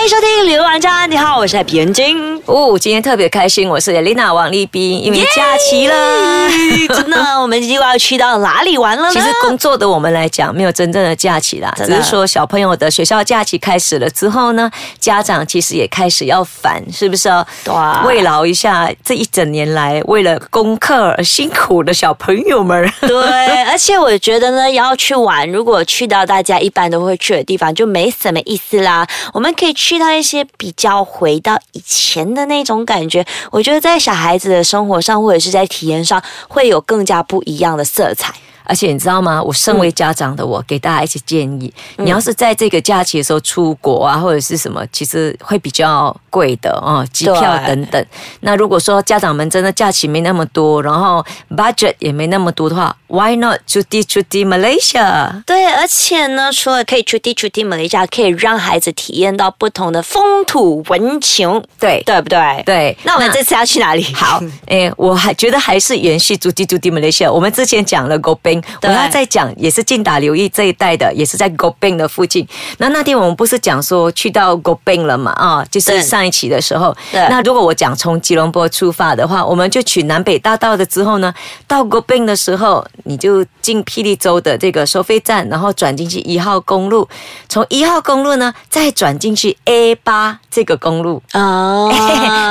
欢迎收听《旅游玩家》，你好，我是海皮元君。哦，今天特别开心，我是 Lina 王丽斌，因为假期了。真的，我们又要去到哪里玩了呢？其实工作的我们来讲，没有真正的假期啦，只是说小朋友的学校假期开始了之后呢，家长其实也开始要烦，是不是哦？对慰劳一下这一整年来为了功课而辛苦的小朋友们。对，而且我觉得呢，要去玩，如果去到大家一般都会去的地方，就没什么意思啦。我们可以去去到一些比较回到以前的那种感觉，我觉得在小孩子的生活上或者是在体验上，会有更加不一样的色彩。而且你知道吗？我身为家长的我，给大家一些建议：你要是在这个假期的时候出国啊，或者是什么，其实会比较贵的哦，机票等等。那如果说家长们真的假期没那么多，然后 budget 也没那么多的话，Why not 出地出地 Malaysia？对，而且呢，除了可以出地出地马来西亚，可以让孩子体验到不同的风土文情，对对不对？。对，那我们这次要去哪里？好，诶，我还觉得还是延续出地出地 Malaysia。我们之前讲了 Go 我对要再讲也是近打留意这一带的，也是在 Go Bang 的附近。那那天我们不是讲说去到 Go Bang 了嘛？啊，就是上一期的时候。那如果我讲从吉隆坡出发的话，我们就取南北大道的之后呢，到 Go Bang 的时候，你就进霹雳州的这个收费站，然后转进去一号公路，从一号公路呢再转进去 A 八这个公路。哦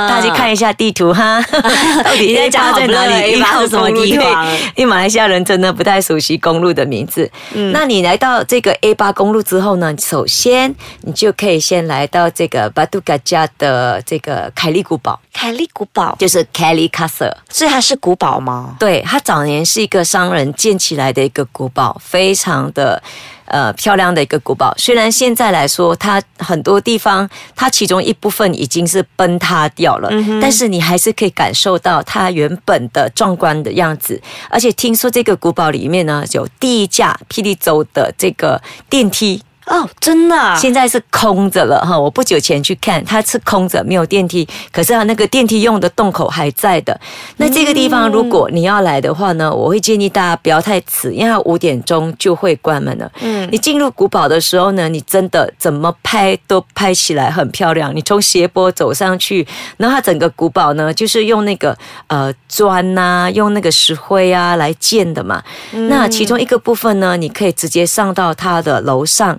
大家去看一下地图哈，到底你在 A 八在哪里 A 八是什么地方因为马来西亚人真的不太熟悉公路的名字。嗯那你来到这个 A 八公路之后呢，首先你就可以先来到这个巴杜嘎加的这个凯利古堡，凯利古堡，就是 Kelly Castle。所以它是古堡吗？对，它早年是一个商人建起来的一个古堡，非常的呃漂亮的一个古堡。虽然现在来说，它很多地方它其中一部分已经是崩塌掉了，但是你还是可以感受到它原本的壮观的样子。而且听说这个古堡里面呢，有第一架霹雳州的这个电梯。哦，真的啊、现在是空着了哈，我不久前去看，它是空着，没有电梯，可是它那个电梯用的洞口还在的。那这个地方如果你要来的话呢，我会建议大家不要太迟，因为它五点钟就会关门了。嗯，你进入古堡的时候呢，你真的怎么拍都拍起来很漂亮。你从斜坡走上去，然后它整个古堡呢，就是用那个呃砖呐、用那个石灰啊来建的嘛。那其中一个部分呢，你可以直接上到它的楼上。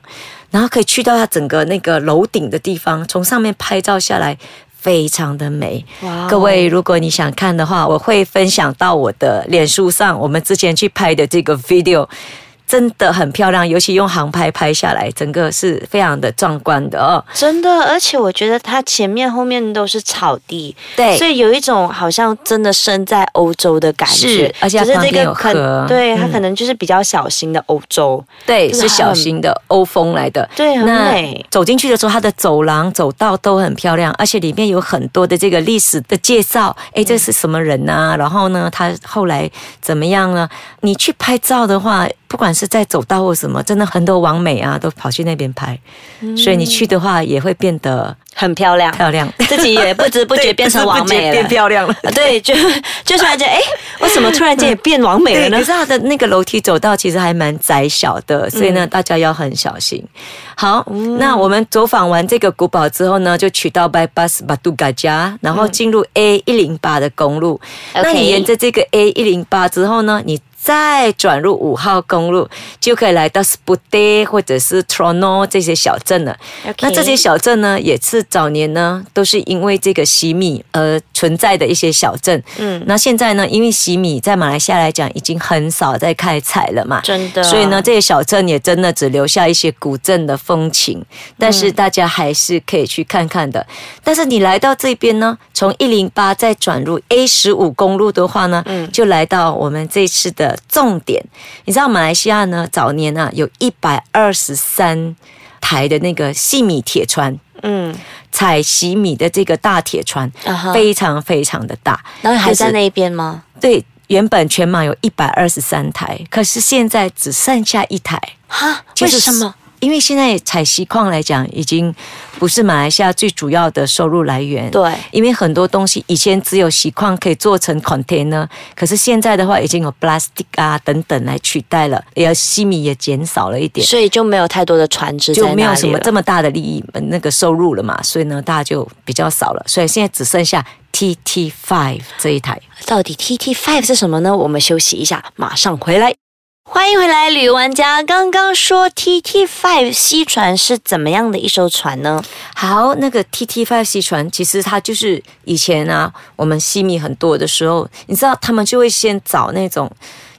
然后可以去到它整个那个楼顶的地方，从上面拍照下来，非常的美。各位，如果你想看的话，我会分享到我的脸书上，我们之前去拍的这个 video。真的很漂亮，尤其用航拍拍下来，整个是非常的壮观的哦。真的，而且我觉得它前面后面都是草地，对所以有一种好像真的身在欧洲的感觉是。而且是这个可河对它嗯可能就是比较小型的欧洲，对，就是是小型的欧风来的。对很美走进去的时候，它的走廊、走道都很漂亮，而且里面有很多的这个历史的介绍。哎，这是什么人呐、然后呢，他后来怎么样呢？你去拍照的话，不管是在走道或什么，真的很多网美啊，都跑去那边拍。所以你去的话，也会变得很漂亮，漂亮，自己也不知不觉变成完美了，变漂亮了。啊 对，就就突然间，哎，为什么突然间也变完美了，呢可是？它的那个楼梯走道其实还蛮窄小的，所以呢，大家要很小心。好，那我们走访完这个古堡之后呢，就取到 bypass 巴杜嘎加，然后进入 A 一零八的公路。那你沿着这个 A 一零八之后呢，你再转入五号公路，就可以来到 Sputte 或者是 Trono 这些小镇了。那这些小镇呢，也是早年呢都是因为这个洗米而存在的一些小镇。嗯，那现在呢，因为洗米在马来西亚来讲已经很少在开采了嘛，真的所以呢，这些小镇也真的只留下一些古镇的风情，但是大家还是可以去看看的。但是你来到这边呢，从一零八再转入 A 十五公路的话呢，嗯就来到我们这次的重点。你知道马来西亚呢，早年啊有一百二十三台的那个细米铁船。嗯，采洗米的这个大铁船非常非常的大，然后还在那边吗？对，原本全马有一百二十三台，可是现在只剩下一台。哈，为什么？因为现在采锡矿来讲，已经不是马来西亚最主要的收入来源。对因为很多东西以前只有锡矿可以做成 container，可是现在的话已经有 plastic 啊等等来取代了，也西米也减少了一点。所以就没有太多的船只就没有什么这么大的利益那个收入了嘛，所以呢，大家就比较少了，所以现在只剩下 TT Five 这一台。到底 TT Five 是什么呢？我们休息一下，马上回来。欢迎回来，旅游玩家。刚刚说 TT Five 西船是怎么样的一艘船呢？好，那个 TT Five 西船，其实它就是以前啊，我们西米很多的时候，你知道他们就会先找那种。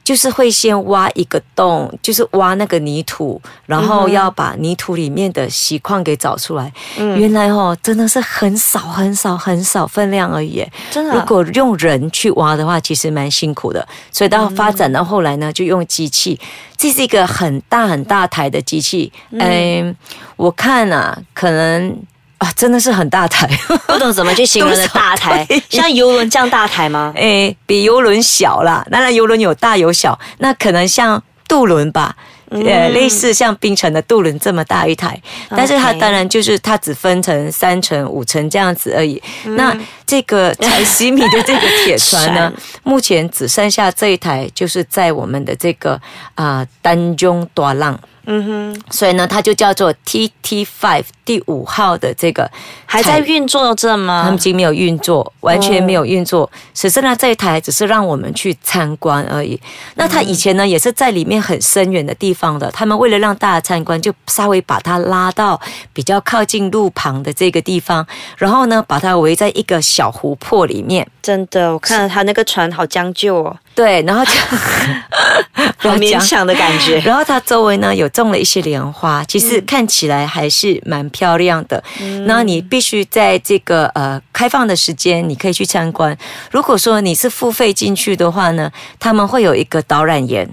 就是会先挖一个洞，就是挖那个泥土，然后要把泥土里面的锡矿给找出来。原来哦，真的是很少很少很少分量而已。真的啊如果用人去挖的话，其实蛮辛苦的。所以到发展到后来呢，就用机器。这是一个很大很大台的机器。嗯，我看啊，可能啊，真的是很大台。不懂怎么去形容的大 台，像游轮这样大台吗？诶，比游轮小啦。当然，游轮有大有小，那可能像渡轮吧。呃，类似像冰城的渡轮这么大一台，但是它当然就是它只分成三层、五层这样子而已。那这个才西米的这个铁船呢，目前只剩下这一台，就是在我们的这个啊丹中多浪，嗯哼，所以呢，它就叫做 TT Five 第五号的这个还在运作着吗他们已？经没有运作，完全没有运作，只是呢这一台只是让我们去参观而已。那它以前呢也是在里面很深远的地方的，他们为了让大家参观，就稍微把它拉到比较靠近路旁的这个地方，然后呢把它围在一个小湖泊里面。真的，我看到他那个船好将就哦，对，然后就 不好勉强的感觉。然后它周围呢有种了一些莲花，其实看起来还是蛮漂亮的。那、你必须在这个呃开放的时间，你可以去参观。如果说你是付费进去的话呢，他们会有一个导览员。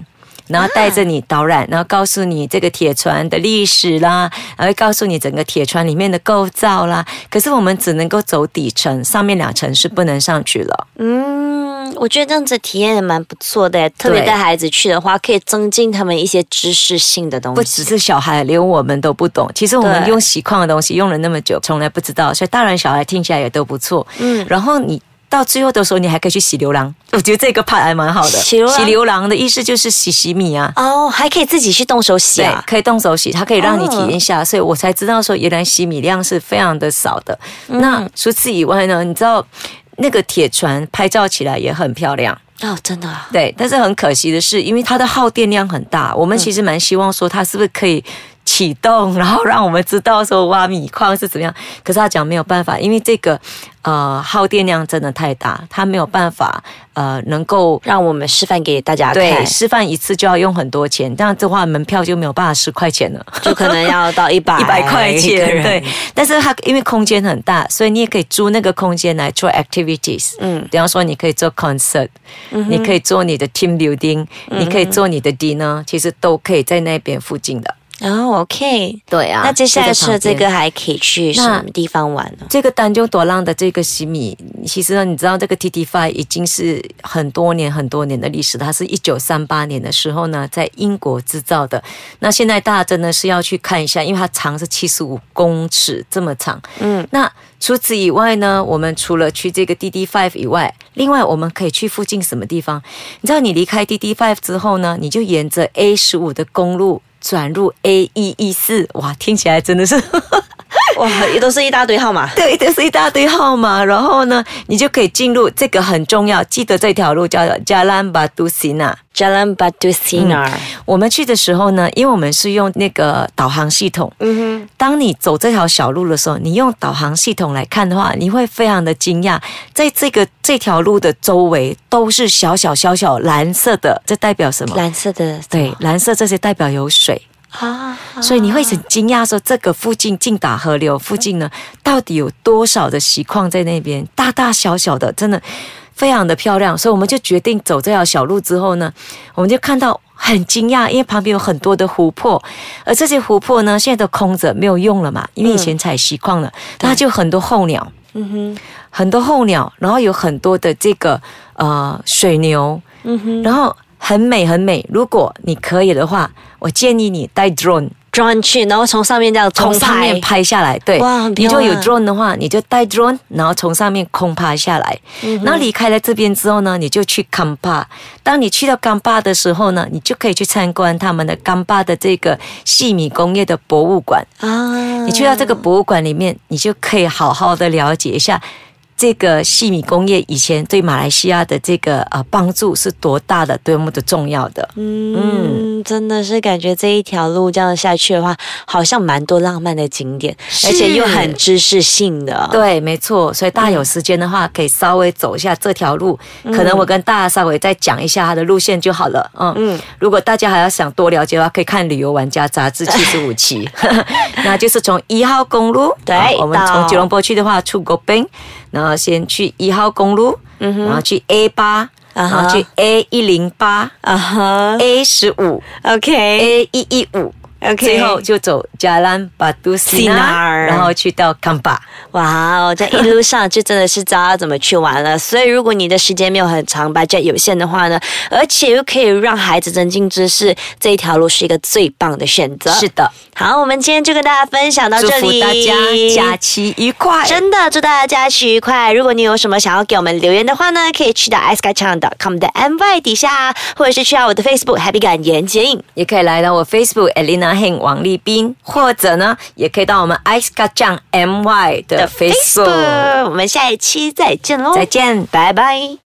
然后带着你导览，然后告诉你这个铁船的历史啦，然后告诉你整个铁船里面的构造啦。可是我们只能够走底层，上面两层是不能上去了。嗯，我觉得这样子体验也蛮不错的，特别对带孩子去的话，可以增进他们一些知识性的东西。不只是小孩，连我们都不懂。其实我们用洗矿的东西用了那么久，从来不知道，所以大人小孩听起来也都不错。嗯嗯，然后你。到最后的时候，你还可以去洗牛郎，我觉得这个 part 还蛮好的。洗牛郎的意思就是洗洗米啊，哦，还可以自己去动手洗。可以动手洗，它可以让你体哦验一下，所以我才知道说，原来洗米量是非常的少的。嗯那除此以外呢，你知道那个铁船拍照起来也很漂亮。哦，真的啊，对，但是很可惜的是，因为它的耗电量很大，我们其实蛮希望说它是不是可以启动，然后让我们知道说挖米矿是怎么样。可是他讲没有办法，因为这个呃耗电量真的太大，他没有办法呃能够。让我们示范给大家对，看，示范一次就要用很多钱，这样的话门票就没有办法十块钱了。就可能要到一百一百块钱，对。但是它因为空间很大，所以你也可以租那个空间来做 activities。嗯嗯，比方说你可以做 concert，、你可以做你的 team building，、你可以做你的 dinner，其实都可以在那边附近的。哦，OK。对啊那接下来是这个还可以去什么地方玩呢？这个丹中朵浪的这个西米，其实呢，你知道这个 TT Five 已经是很多年很多年的历史，它是一九三八年的时候呢，在英国制造的。那现在大家真的是要去看一下，因为它长是七十五公尺这么长。嗯，那除此以外呢，我们除了去这个 DD Five 以外，另外我们可以去附近什么地方？你知道，你离开 DD Five 之后呢，你就沿着 A 十五的公路转入 A 一一四，哇，听起来真的是。哇，也都是一大堆号码。对，都是一大堆号码，然后呢，你就可以进入这个很重要，记得这条路叫做 Jalan Batu Sina。Jalan Batu Sinar，我们去的时候呢，因为我们是用那个导航系统，嗯哼当你走这条小路的时候，你用导航系统来看的话，你会非常的惊讶，在这个这条路的周围都是小小小小蓝色的，这代表什，么？蓝色的对，蓝色这些代表有水。啊，所以你会很惊讶，说这个附近近打河流附近呢，到底有多少的锡矿在那边？大大小小的，真的非常的漂亮。所以我们就决定走这条小路之后呢，我们就看到很惊讶，因为旁边有很多的湖泊，而这些湖泊呢，现在都空着，没有用了嘛，因为以前采锡矿了，那就很多候鸟。嗯哼，很多候鸟，然后有很多的这个呃水牛，嗯哼，然后很美很美。如果你可以的话，我建议你带 drone，drone 去，然后从上面这样空从上面拍。下来，对你就有 drone 的话，你就带 drone，然后从上面空拍下来。嗯然后离开了这边之后呢，你就去冈巴。当你去到冈巴的时候呢，你就可以去参观他们的冈巴的这个细米工业的博物馆。啊，你去到这个博物馆里面，你就可以好好的了解一下。这个细米工业以前对马来西亚的这个呃帮助是多大的，多么的重要的。嗯，真的是感觉这一条路这样下去的话，好像蛮多浪漫的景点，而且又很知识性的。对，没错，所以大家有时间的话，可以稍微走一下这条路。可能我跟大家稍微再讲一下它的路线就好了。嗯嗯，如果大家还要想多了解的话，可以看《旅游玩家》杂志七十五期，那就是从一号公路，对啊我们到从吉隆坡去的话，出国宾，然后先去一号公路，嗯然后去 A 八，然后去 A 一零八啊哈，A 十五，OK，A 一一五。OK，最后就走加兰巴杜西 Sinar 纳，然后去到康巴。哇哦，在一路上就真的是知道要怎么去玩了。所以如果你的时间没有很长，budget 有限的话呢，而且又可以让孩子增进知识，这一条路是一个最棒的选择。是的，好，我们今天就跟大家分享到这里祝福大家假期愉快。真的祝大家假期愉快！如果你有什么想要给我们留言的话呢，可以去到 i c e k a c h a n g c o m 的 my 底下，或者是去到我的 Facebook Happy 感言剪影。也可以来到我 Facebook Elena 王立斌，或者呢，也可以到我们 Ice 卡酱 My 的 Facebook。我们下一期再见喽，再见。拜拜。